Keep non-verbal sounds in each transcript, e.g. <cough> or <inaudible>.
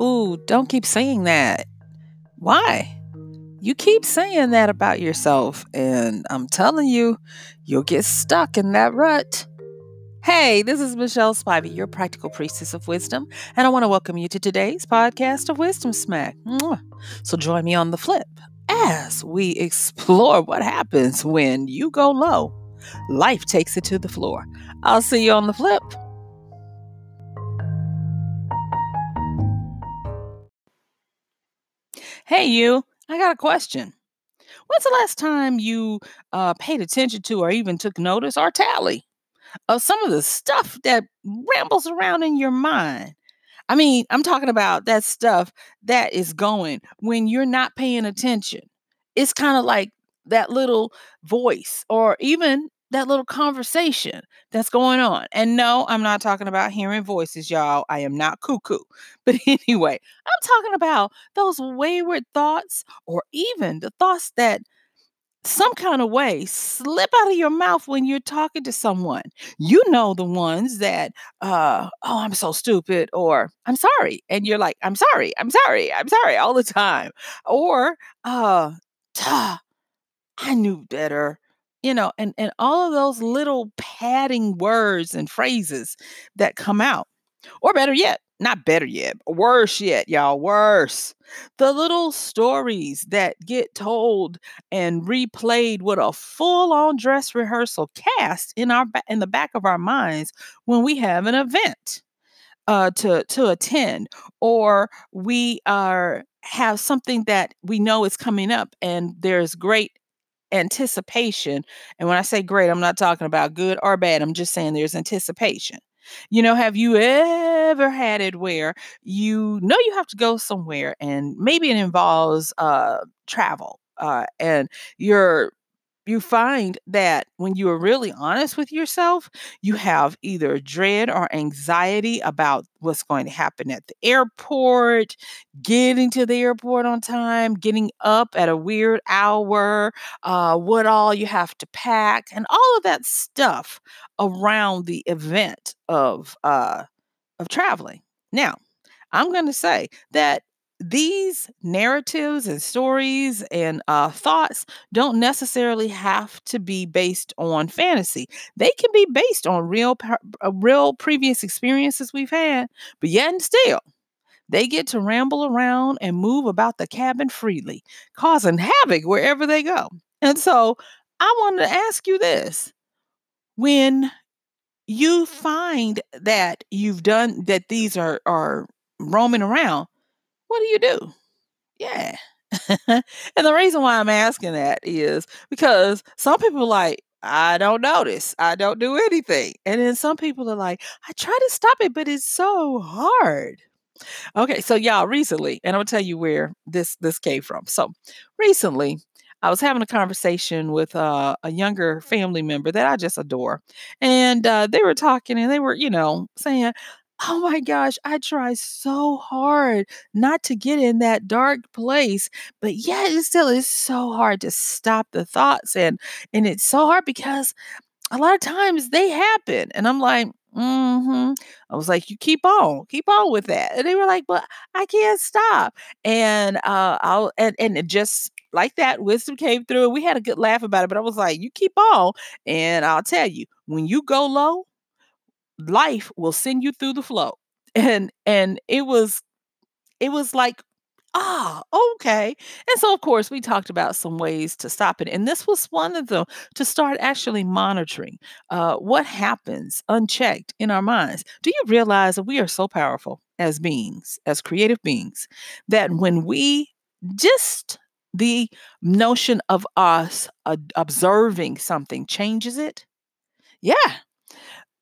Ooh, don't keep saying that. Why? You keep saying that about yourself, and I'm telling you, you'll get stuck in that rut. Hey, this is Michelle Spivey, your practical priestess of wisdom, and I want to welcome you to today's podcast of Wisdom Smack. So join me on the flip as we explore what happens when you go low. Life takes it to the floor. I'll see you on the flip. Hey, you, I got a question. When's the last time you uh, paid attention to or even took notice or tally of some of the stuff that rambles around in your mind? I mean, I'm talking about that stuff that is going when you're not paying attention. It's kind of like that little voice, or even that little conversation that's going on. And no, I'm not talking about hearing voices, y'all. I am not cuckoo. <laughs> But anyway, I'm talking about those wayward thoughts or even the thoughts that some kind of way slip out of your mouth when you're talking to someone. You know the ones that uh oh I'm so stupid or I'm sorry and you're like I'm sorry, I'm sorry, I'm sorry all the time. Or uh I knew better you know and and all of those little padding words and phrases that come out or better yet not better yet worse yet y'all worse. The little stories that get told and replayed with a full-on dress rehearsal cast in our in the back of our minds when we have an event uh, to to attend or we are have something that we know is coming up and there's great anticipation. And when I say great, I'm not talking about good or bad. I'm just saying there's anticipation. You know, have you ever had it where you know you have to go somewhere and maybe it involves uh travel uh and you're you find that when you are really honest with yourself, you have either dread or anxiety about what's going to happen at the airport, getting to the airport on time, getting up at a weird hour, uh, what all you have to pack, and all of that stuff around the event of uh, of traveling. Now, I'm going to say that these narratives and stories and uh, thoughts don't necessarily have to be based on fantasy. They can be based on real, uh, real previous experiences we've had, but yet and still, they get to ramble around and move about the cabin freely, causing havoc wherever they go. And so, I wanted to ask you this: when you find that you've done that, these are are roaming around what do you do? Yeah. <laughs> and the reason why I'm asking that is because some people like, I don't notice. I don't do anything. And then some people are like, I try to stop it, but it's so hard. Okay, so y'all recently, and I'm gonna tell you where this this came from. So recently, I was having a conversation with uh, a younger family member that I just adore, and uh, they were talking, and they were, you know, saying, Oh my gosh, I try so hard not to get in that dark place, but yet it still is so hard to stop the thoughts and and it's so hard because a lot of times they happen and I'm like, mm-hmm. I was like, you keep on, keep on with that. And they were like, but I can't stop. And uh I'll and and just like that, wisdom came through and we had a good laugh about it. But I was like, you keep on, and I'll tell you, when you go low, life will send you through the flow. <laughs> And and it was it was like ah okay. And so of course we talked about some ways to stop it and this was one of them to start actually monitoring uh, what happens unchecked in our minds. Do you realize that we are so powerful as beings as creative beings that when we just the notion of us uh, observing something changes it? Yeah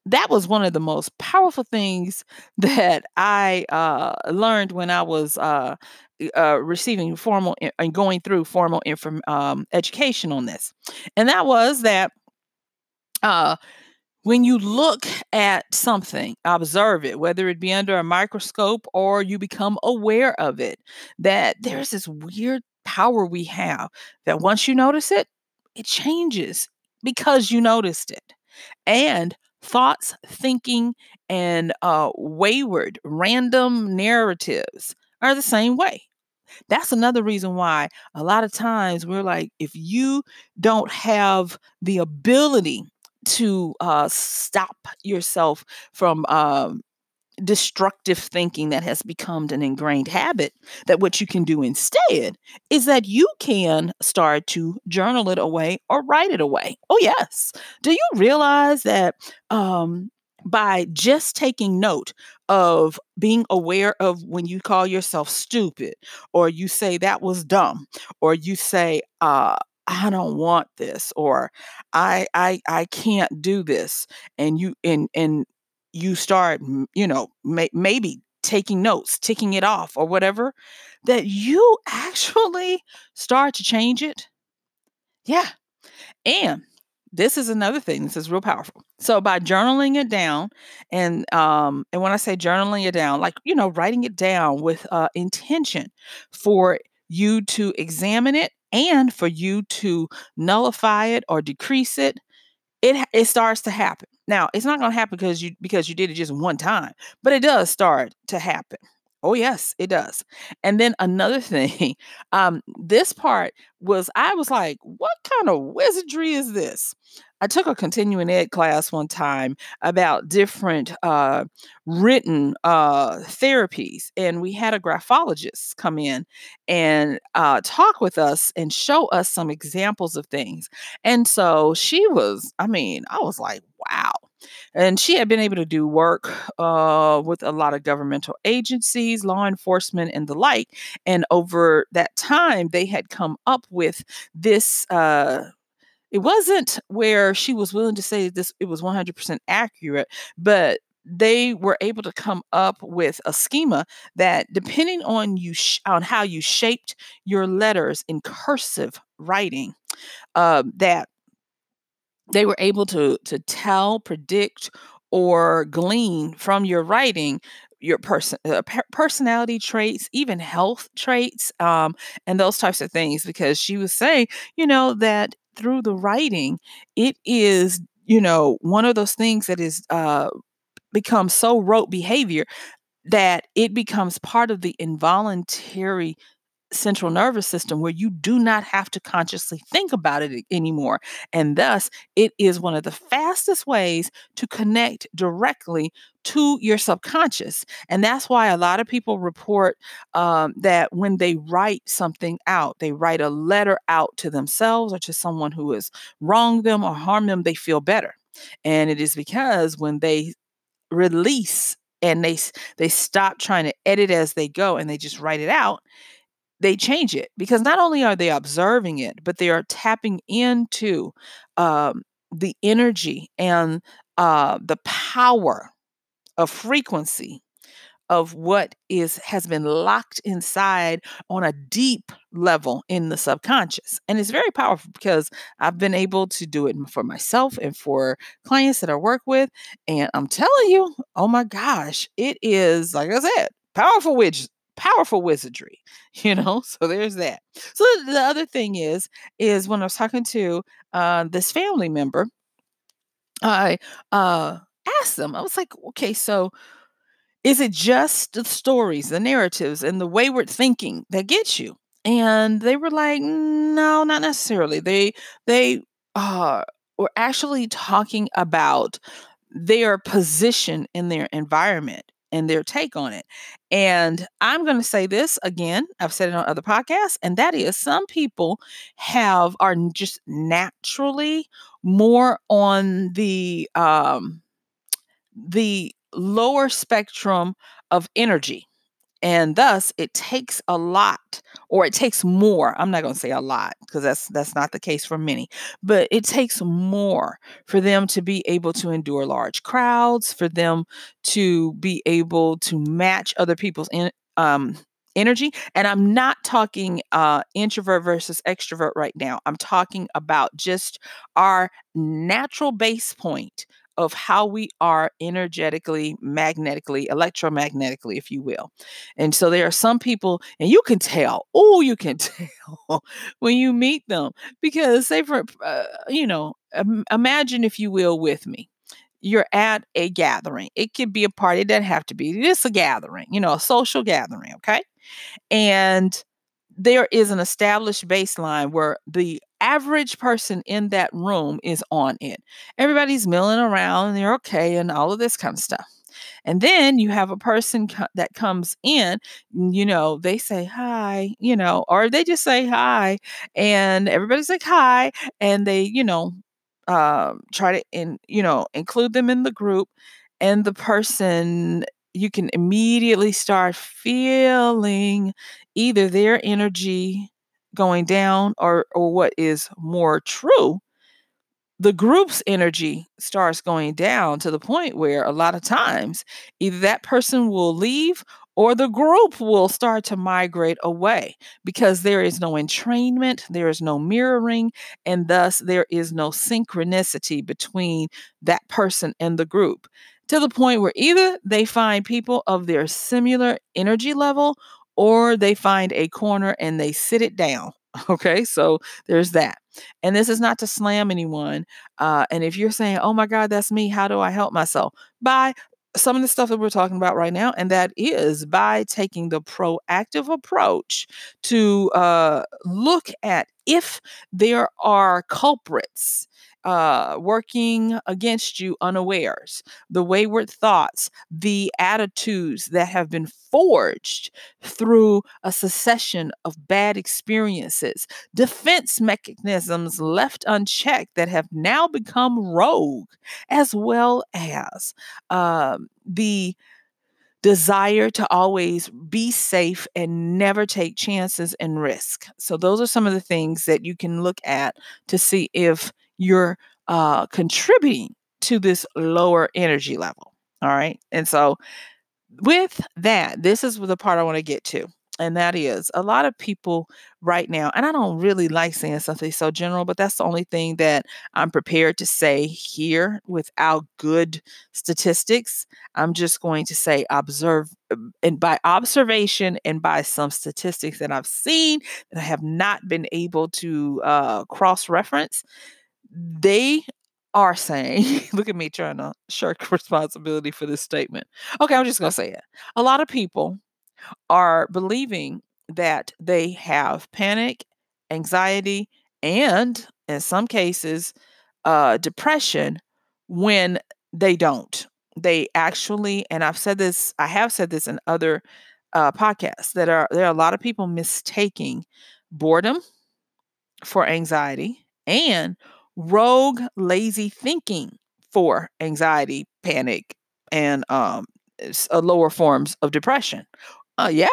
that was one of the most powerful things <laughs> that I uh, learned when I was uh, uh, receiving formal and going through formal inform, um, education on this. And that was that uh, when you look at something, observe it, whether it be under a microscope or you become aware of it, that there's this weird power we have that once you notice it, it changes because you noticed it. And thoughts, thinking, and uh, wayward, random narratives are the same way. That's another reason why a lot of times we're like, if you don't have the ability to uh, stop yourself from um, destructive thinking that has become an ingrained habit that what you can do instead is that you can start to journal it away or write it away. Oh yes. Do you realize that um, by just taking note of being aware of when you call yourself stupid or you say that was dumb or you say uh I don't want this or I I I can't do this and you and and you start, you know, may, maybe taking notes, ticking it off, or whatever, that you <laughs> actually start to change it. Yeah. And this is another thing. This is real powerful. So by journaling it down, and um, and when I say journaling it down, like you know, writing it down with uh, intention for you to examine it and for you to nullify it or decrease it, it it starts to happen. Now, it's not going to happen because you because you did it just one time, but it does start to happen. Oh yes, it does. And then another <laughs> thing, um, this part was I was like, what kind of wizardry is this? I took a continuing ed class one time about different uh, written uh, therapies, and we had a graphologist come in and uh, talk with us and show us some examples of things. And so she was, I mean, I was like, wow. And she had been able to do work uh, with a lot of governmental agencies, law enforcement, and the like. And over that time, they had come up with this. Uh, it wasn't where she was willing to say this it was 100% accurate but they were able to come up with a schema that depending on you sh- on how you shaped your letters in cursive writing uh, that they were able to to tell predict or glean from your writing your person uh, personality traits even health traits um, and those types of things because she was saying you know that through the writing it is you know one of those things that is uh, become so rote behavior that it becomes part of the involuntary central nervous system where you do not have to consciously think about it anymore. And thus, it is one of the fastest ways to connect directly to your subconscious. And that's why a lot of people report um, that when they write something out, they write a letter out to themselves or to someone who has wronged them or harmed them, they feel better. And it is because when they release and they they stop trying to edit as they go and they just write it out they change it because not only are they observing it, but they are tapping into um, the energy and uh, the power of frequency of what is has been locked inside on a deep level in the subconscious. And it's very powerful because i've been able to do it for myself and for clients that i work with and i'm telling you oh my gosh it is like i said powerful witch powerful wizardry <laughs> you know so there's that. So the other thing is is when i was talking to uh, this family member i uh, asked them i was like okay so is it just the stories the narratives and the wayward thinking that gets you? And they were like no not necessarily. They they uh, were actually talking about their position in their environment and their take on it. And I'm going to say this again, I've said it on other podcasts, and that is some people have are just naturally more on the um the lower spectrum of energy and thus it takes a lot or it takes more i'm not going to say a lot because that's that's not the case for many but it takes more for them to be able to endure large crowds for them to be able to match other people's in, um, energy and i'm not talking uh, introvert versus extrovert right now i'm talking about just our natural base point of how we are energetically, magnetically, electromagnetically, if you will. And so there are some people, and you can tell, oh, you can <laughs> tell when you meet them because, say, for, uh, you know, um, imagine, if you will, with me. you're at a gathering. It could be a party, it doesn't have to be. It's a gathering, you know, a social gathering, okay? And there is an established baseline where the average person in that room is on it. Everybody's milling around and they're okay and all of this kind of stuff. And then you have a person co- that comes in, you know, they say hi, you know, or they just say hi and everybody's like hi and they, you know, um, try to in, you know, include them in the group and the person you can immediately start feeling either their energy going down or or what is more true the group's energy starts going down to the point where a lot of times either that person will leave or the group will start to migrate away because there is no entrainment, there is no mirroring, and thus there is no synchronicity between that person and the group to the point where either they find people of their similar energy level or they find a corner and they sit it down. <laughs> Okay, so there's that. And this is not to slam anyone. Uh, and if you're saying, oh my God, that's me, how do I help myself? By some of the stuff that we're talking about right now, and that is by taking the proactive approach to uh, look at if there are culprits uh, working against you unawares, the wayward thoughts, the attitudes that have been forged through a succession of bad experiences, defense mechanisms left unchecked that have now become rogue, as well as um, the desire to always be safe and never take chances and risk. So, those are some of the things that you can look at to see if you're uh, contributing to this lower energy level. All right. And so, with that, this is the part I want to get to. And that is a lot of people right now, and I don't really like saying something so general, but that's the only thing that I'm prepared to say here without good statistics. I'm just going to say observe um, and by observation and by some statistics that I've seen that I have not been able to uh, cross reference they are saying, <laughs> look at me trying to shirk <laughs> responsibility for this statement. Okay, I'm just going to say it. A lot of people are believing that they have panic, anxiety, and in some cases, uh, depression when they don't. They actually, and I've said this, I have said this in other uh, podcasts, that are there are a lot of people mistaking boredom for anxiety and rogue, lazy thinking for anxiety, panic, and um, uh, lower forms of depression. Uh, yeah.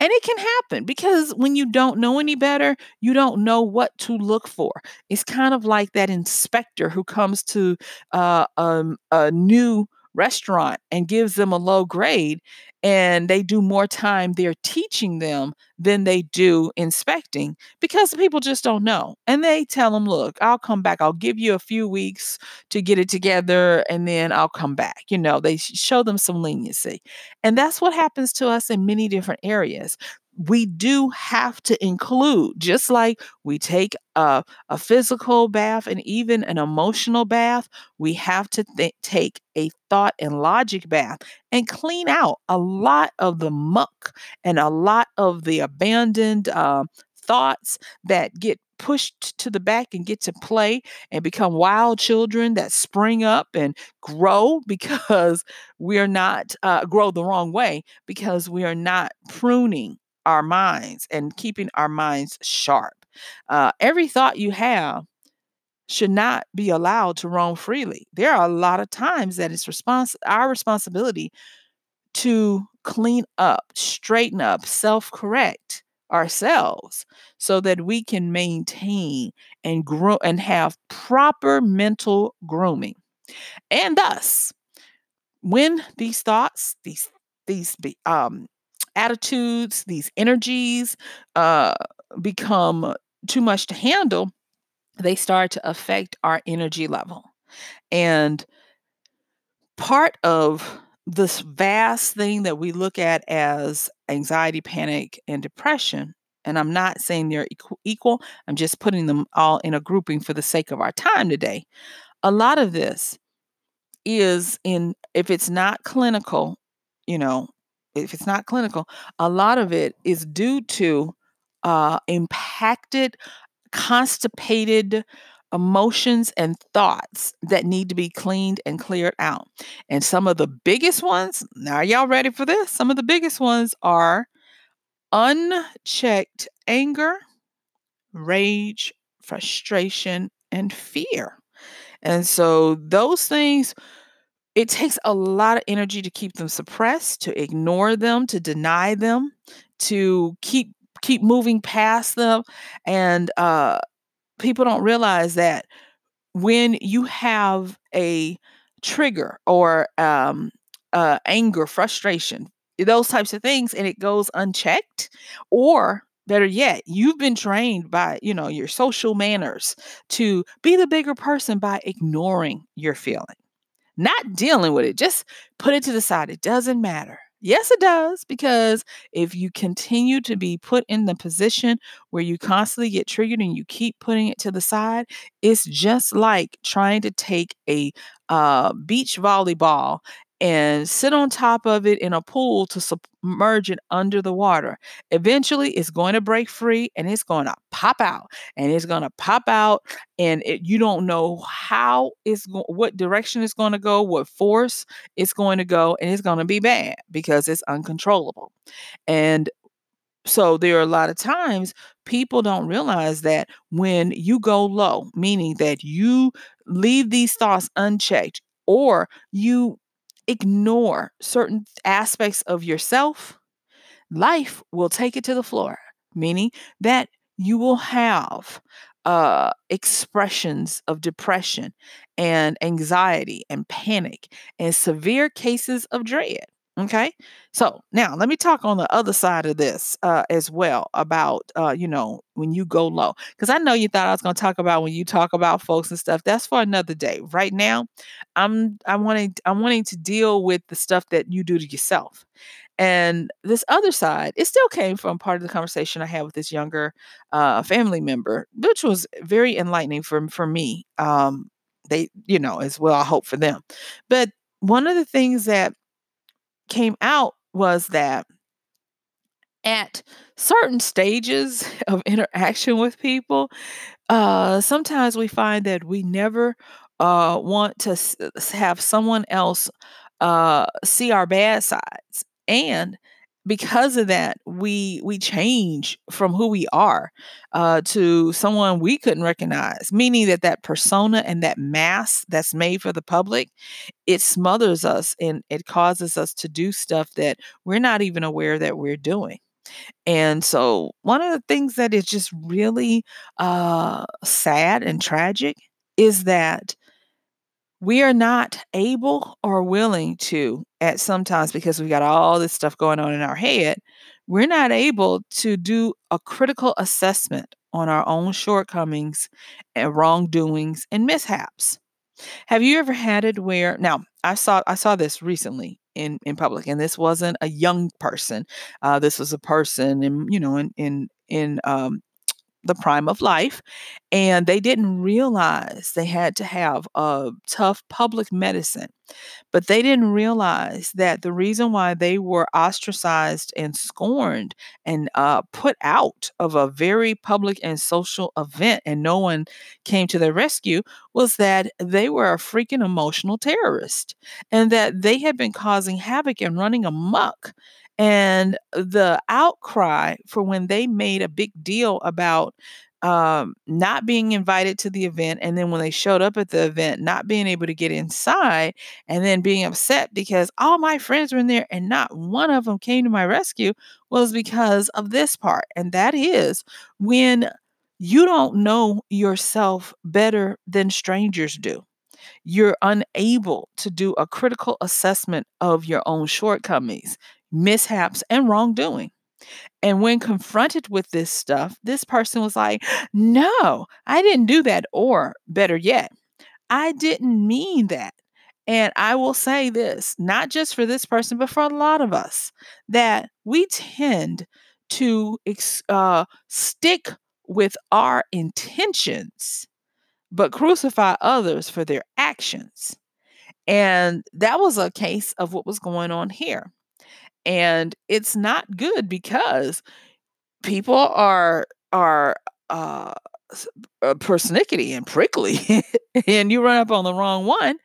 And it can happen because when you don't know any better, you don't know what to look for. It's kind of like that inspector who comes to uh, um, a new restaurant and gives them a low grade and they do more time there teaching them than they do inspecting because people just don't know. And they tell them, look, I'll come back. I'll give you a few weeks to get it together and then I'll come back. You know, they show them some leniency. And that's what happens to us in many different areas we do have to include, just like we take a, a physical bath and even an emotional bath, we have to th- take a thought and logic bath and clean out a lot of the muck and a lot of the abandoned uh, thoughts that get pushed to the back and get to play and become wild children that spring up and grow <laughs> because we're not uh, grow the wrong way because we are not pruning our minds and keeping our minds sharp. Uh, every thought you have should not be allowed to roam freely. There are a lot of times that it's respons- our responsibility to clean up, straighten up, self correct ourselves so that we can maintain and grow and have proper mental grooming. And thus, when these thoughts, these these um attitudes, these energies uh, become too much to handle, they start to affect our energy level. And part of this vast thing that we look at as anxiety, panic, and depression, and I'm not saying they're equal, I'm just putting them all in a grouping for the sake of our time today. A lot of this is in if it's not clinical, you know, if it's not clinical, a lot of it is due to uh, impacted, constipated emotions and thoughts that need to be cleaned and cleared out. And some of the biggest ones, now are y'all ready for this? Some of the biggest ones are unchecked anger, rage, frustration, and fear. And so those things it takes a lot of energy to keep them suppressed, to ignore them, to deny them, to keep keep moving past them and uh people don't realize that when you have a trigger or um uh anger, frustration, those types of things and it goes unchecked or better yet you've been trained by you know your social manners to be the bigger person by ignoring your feeling not dealing with it. Just put it to the side. It doesn't matter. Yes, it does, because if you continue to be put in the position where you constantly get triggered and you keep putting it to the side, it's just like trying to take a uh, beach volleyball and sit on top of it in a pool to submerge it under the water. Eventually, it's going to break free and it's going to pop out and it's going to pop out and it, you don't know how it's go- what direction it's going to go, what force it's going to go, and it's going to be bad because it's uncontrollable. And so there are a lot of times people don't realize that when you go low, meaning that you leave these thoughts unchecked or you ignore certain aspects of yourself, life will take it to the floor, meaning that you will have uh, expressions of depression and anxiety and panic and severe cases of dread. Okay. So now let me talk on the other side of this uh, as well about, uh, you know, when you go low. Because I know you thought I was going to talk about when you talk about folks and stuff. That's for another day. Right now, I'm I'm wanting I'm wanting to deal with the stuff that you do to yourself. And this other side, it still came from part of the conversation I had with this younger uh, family member, which was very enlightening for for me. Um, they, you know, as well. I hope for them. But one of the things that came out was that at certain stages <laughs> of interaction with people, uh, sometimes we find that we never uh, want to s- have someone else uh, see our bad sides, and because of that, we we change from who we are uh, to someone we couldn't recognize. Meaning that that persona and that mask that's made for the public, it smothers us and it causes us to do stuff that we're not even aware that we're doing. And so, one of the things that is just really uh, sad and tragic is that we are not able or willing to at sometimes because we've got all this stuff going on in our head we're not able to do a critical assessment on our own shortcomings and wrongdoings and mishaps. Have you ever had it where now i saw i saw this recently in in public and this wasn't a young person uh, this was a person in you know in in in um, the prime of life and they didn't realize they had to have a tough public medicine but they didn't realize that the reason why they were ostracized and scorned and uh, put out of a very public and social event and no one came to their rescue was that they were a freaking emotional terrorist and that they had been causing havoc and running amok and the outcry for when they made a big deal about um, not being invited to the event, and then when they showed up at the event, not being able to get inside, and then being upset because all my friends were in there and not one of them came to my rescue was because of this part. And that is when you don't know yourself better than strangers do you're unable to do a critical assessment of your own shortcomings mishaps, and wrongdoing. And when confronted with this stuff, this person was like, No, I didn't do that. Or better yet, I didn't mean that. And I will say this, not just for this person, but for a lot of us, that we tend to uh, stick with our intentions, but crucify others for their actions. And that was a case of what was going on here. And it's not good because people are are uh, uh persnickety and prickly <laughs> and you run up on the wrong one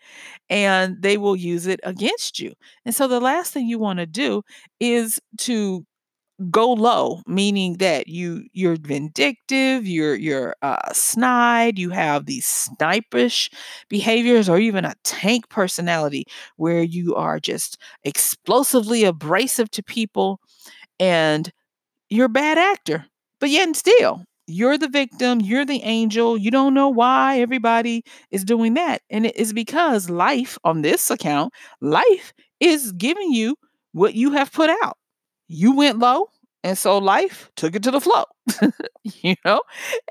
and they will use it against you. And so the last thing you want to do is to go low meaning that you you're vindictive you're you're uh snide you have these snipish behaviors or even a tank personality where you are just explosively abrasive to people and you're a bad actor. But yet and still you're the victim you're the angel you don't know why everybody is doing that. And it is because life on this account life is giving you what you have put out you went low and so life took it to the flow <laughs> you know?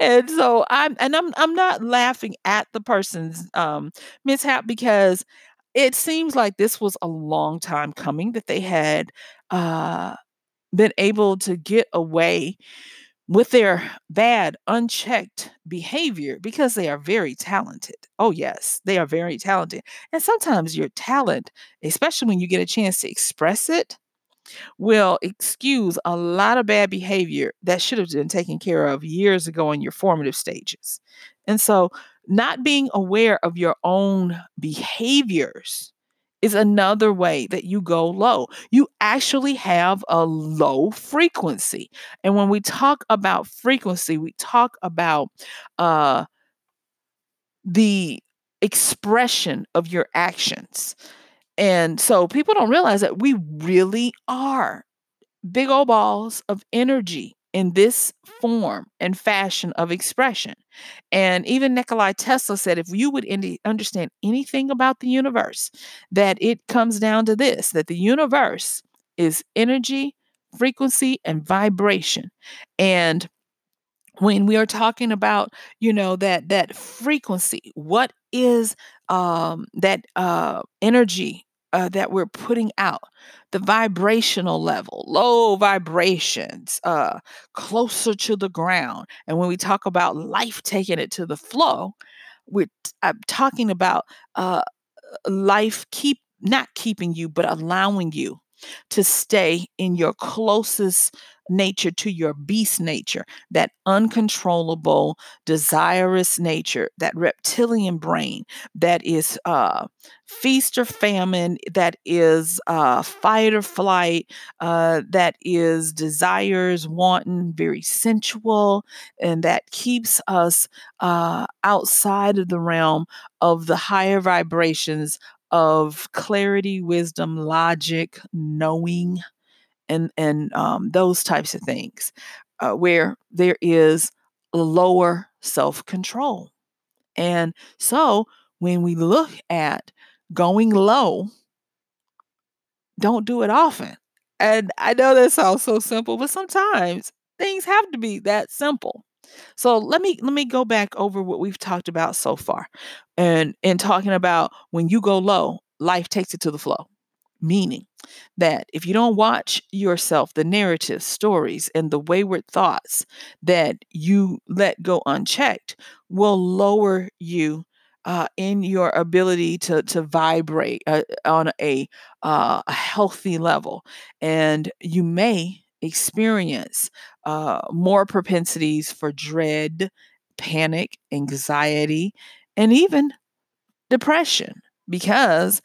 And so i'm and i'm i'm not laughing at the person's um mishap because it seems like this was a long time coming that they had uh been able to get away with their bad unchecked behavior because they are very talented. Oh yes they are very talented. And sometimes your talent especially when you get a chance to express it will excuse a lot of bad behavior that should have been taken care of years ago in your formative stages. And so, not being aware of your own behaviors is another way that you go low. You actually have a low frequency. And when we talk about frequency, we talk about uh, the expression of your actions. And so people don't realize that we really are big old balls of energy in this form and fashion of expression. And even Nikolai Tesla said if you would understand anything about the universe, that it comes down to this that the universe is energy, frequency, and vibration. And when we are talking about you know that that frequency what is um that uh energy uh, that we're putting out, the vibrational level, low vibrations, uh, closer to the ground. And when we talk about life taking it to the flow, we're I'm talking about uh, life keep not keeping you, but allowing you to stay in your closest nature to your beast nature, that uncontrollable, desirous nature, that reptilian brain that is uh, feast or famine, that is uh, fight or flight, uh, that is desires, wanting, very sensual, and that keeps us uh, outside of the realm of the higher vibrations of clarity, wisdom, logic, knowing, and and um, those types of things, uh, where there is lower self control. And so when we look at going low, don't do it often. And I know that sounds so simple, but sometimes things have to be that simple. So let me let me go back over what we've talked about so far. And in talking about when you go low, life takes it to the flow. Meaning that if you don't watch yourself, the narrative, stories, and the wayward thoughts that you let go unchecked will lower you uh, in your ability to to vibrate uh, on a uh, a healthy level, and you may experience uh, more propensities for dread, panic, anxiety, and even depression because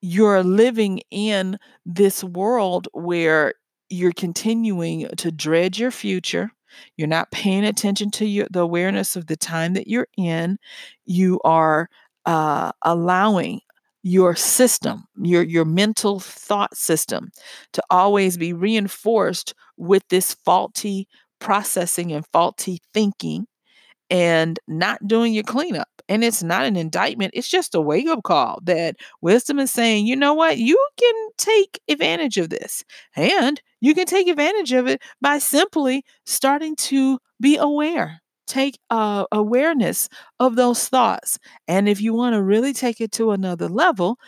you're living in this world where you're continuing to dread your future. You're not paying attention to your, the awareness of the time that you're in. You are uh, allowing your system, your your mental thought system, to always be reinforced with this faulty processing and faulty thinking and not doing your cleanup. And it's not an indictment, it's just a wake up call that wisdom is saying, you know what, you can take advantage of this. And you can take advantage of it by simply starting to be aware. Take uh, awareness of those thoughts. And if you want to really take it to another level,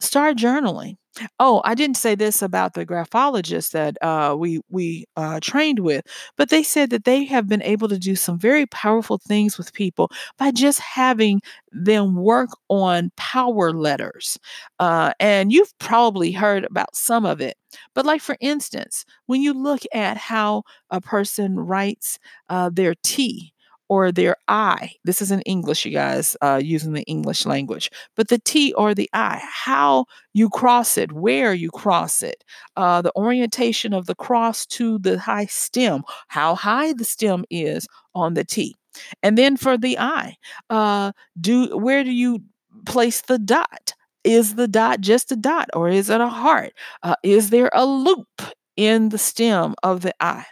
Start journaling. Oh, I didn't say this about the graphologist that uh, we we uh, trained with, but they said that they have been able to do some very powerful things with people by just having them work on power letters. Uh, and you've probably heard about some of it. But, like for instance, when you look at how a person writes uh, their T, or their I. This is in English, you guys, uh, using the English language. But the T or the I, how you cross it, where you cross it, uh, the orientation of the cross to the high stem, how high the stem is on the T. And then for the I, uh, do where do you place the dot? Is the dot just a dot or is it a heart? Uh, is there a loop in the stem of the I?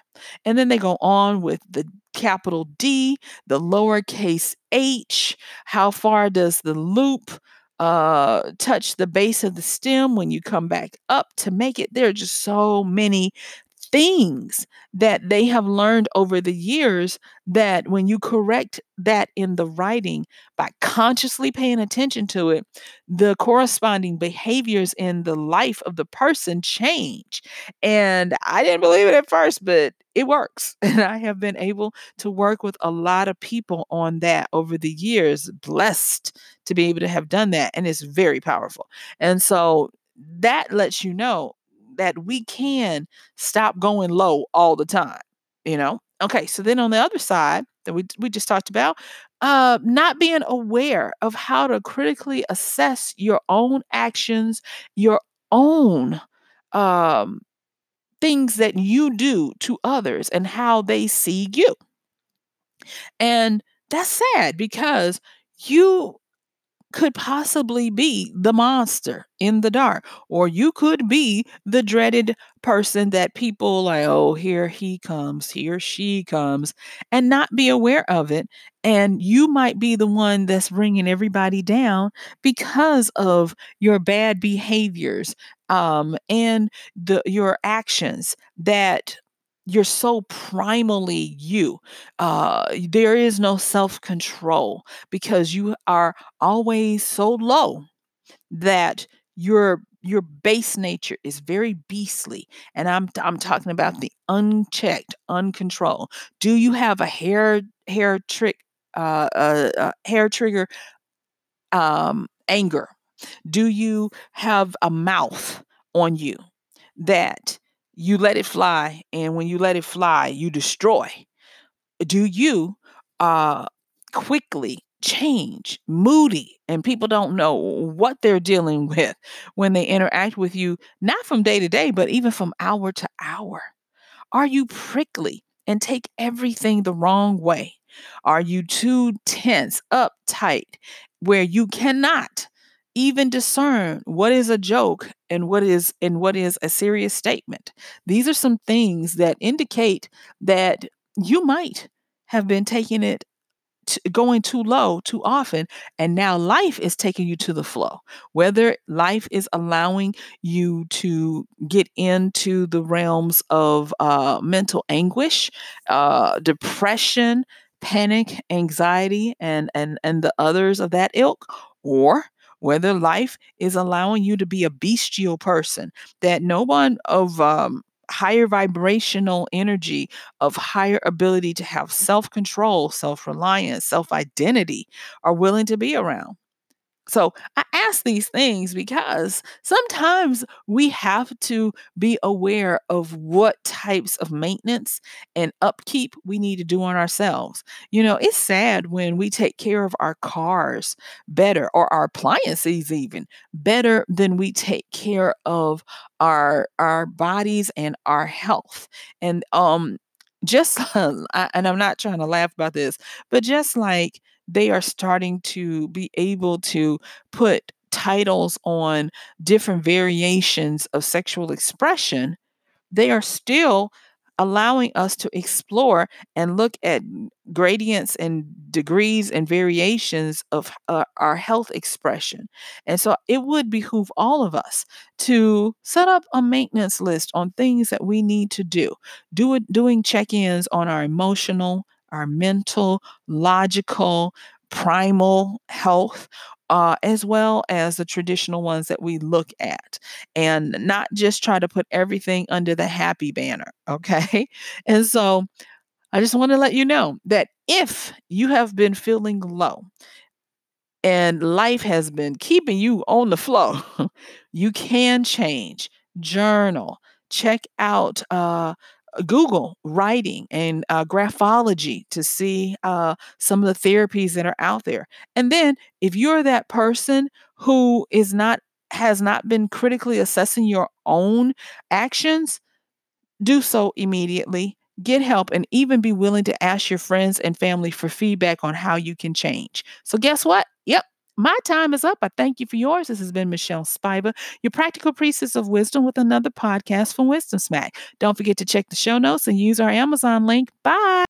And then they go on with the capital D, the lowercase h. How far does the loop uh, touch the base of the stem when you come back up to make it? There are just so many things that they have learned over the years that when you correct that in the writing by consciously paying attention to it, the corresponding behaviors in the life of the person change. And I didn't believe it at first, but it works. <laughs> And I have been able to work with a lot of people on that over the years, blessed to be able to have done that. And it's very powerful. And so that lets you know that we can stop going low all the time, you know? Okay, so then on the other side that we we just talked about, uh, not being aware of how to critically assess your own actions, your own um, things that you do to others, and how they see you. And that's sad because you could possibly be the monster in the dark, or you could be the dreaded person that people like, oh, here he comes, here she comes, and not be aware of it. And you might be the one that's bringing everybody down because of your bad behaviors um, and the your actions that you're so primally you. Uh, there is no self control because you are always so low that your your base nature is very beastly and i'm i'm talking about the unchecked uncontrolled do you have a hair hair trick uh, uh, uh hair trigger um anger do you have a mouth on you that you let it fly and when you let it fly you destroy. Do you uh quickly change moody and people don't know what they're dealing <laughs> with when they interact with you not from day to day but even from hour to hour? Are you prickly and take everything the wrong way? Are you too tense uptight where you cannot even discern what is a joke and what is and what is a serious statement. These are some things that indicate that you might have been taking it t- going too low too often and now life is taking you to the flow whether life is allowing you to get into the realms of uh, mental anguish uh, depression panic anxiety and and and the others of that ilk or whether life is allowing you to be a bestial person that no one of um, higher vibrational energy, of higher ability to have self control, self reliance, self identity are willing to be around. So I ask these things because sometimes we have to be aware of what types of maintenance and upkeep we need to do on ourselves. You know, it's sad when we take care of our cars better or our appliances even better than we take care of our our bodies and our health. And um just <laughs> and I'm not trying to laugh about this, but just like they are starting to be able to put titles on different variations of sexual expression, they are still allowing us to explore and look at gradients and degrees and variations of uh, our health expression. And so it would behoove all of us to set up a maintenance list on things that we need to do. Do doing check-ins on our emotional, our mental, logical, primal health uh, as well as the traditional ones that we look at, and not just try to put everything under the happy banner. Okay. <laughs> And so I just want to let you know that if you have been feeling low and life has been keeping you on the flow, <laughs> you can change. Journal, check out uh, Google writing and uh, graphology to see uh, some of the therapies that are out there. And then, if you're that person who is not has not been critically assessing your own actions, do so immediately get help, and even be willing to ask your friends and family for feedback on how you can change. So, guess what? Yep. My time is up. I thank you for yours. This has been Michelle Spiva, your practical priestess of wisdom, with another podcast from Wisdom Smack. Don't forget to check the show notes and use our Amazon link. Bye.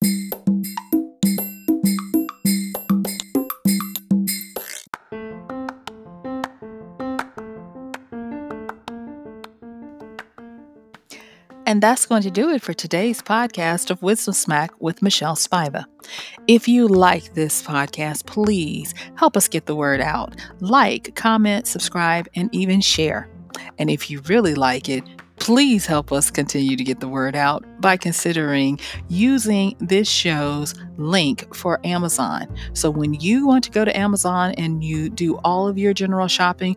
And that's going to do it for today's podcast of Wisdom Smack with Michelle Spiva. If you like this podcast, please help us get the word out. Like, comment, subscribe, and even share. And if you really like it, please help us continue to get the word out by considering using this show's link for Amazon. So when you want to go to Amazon and you do all of your general shopping,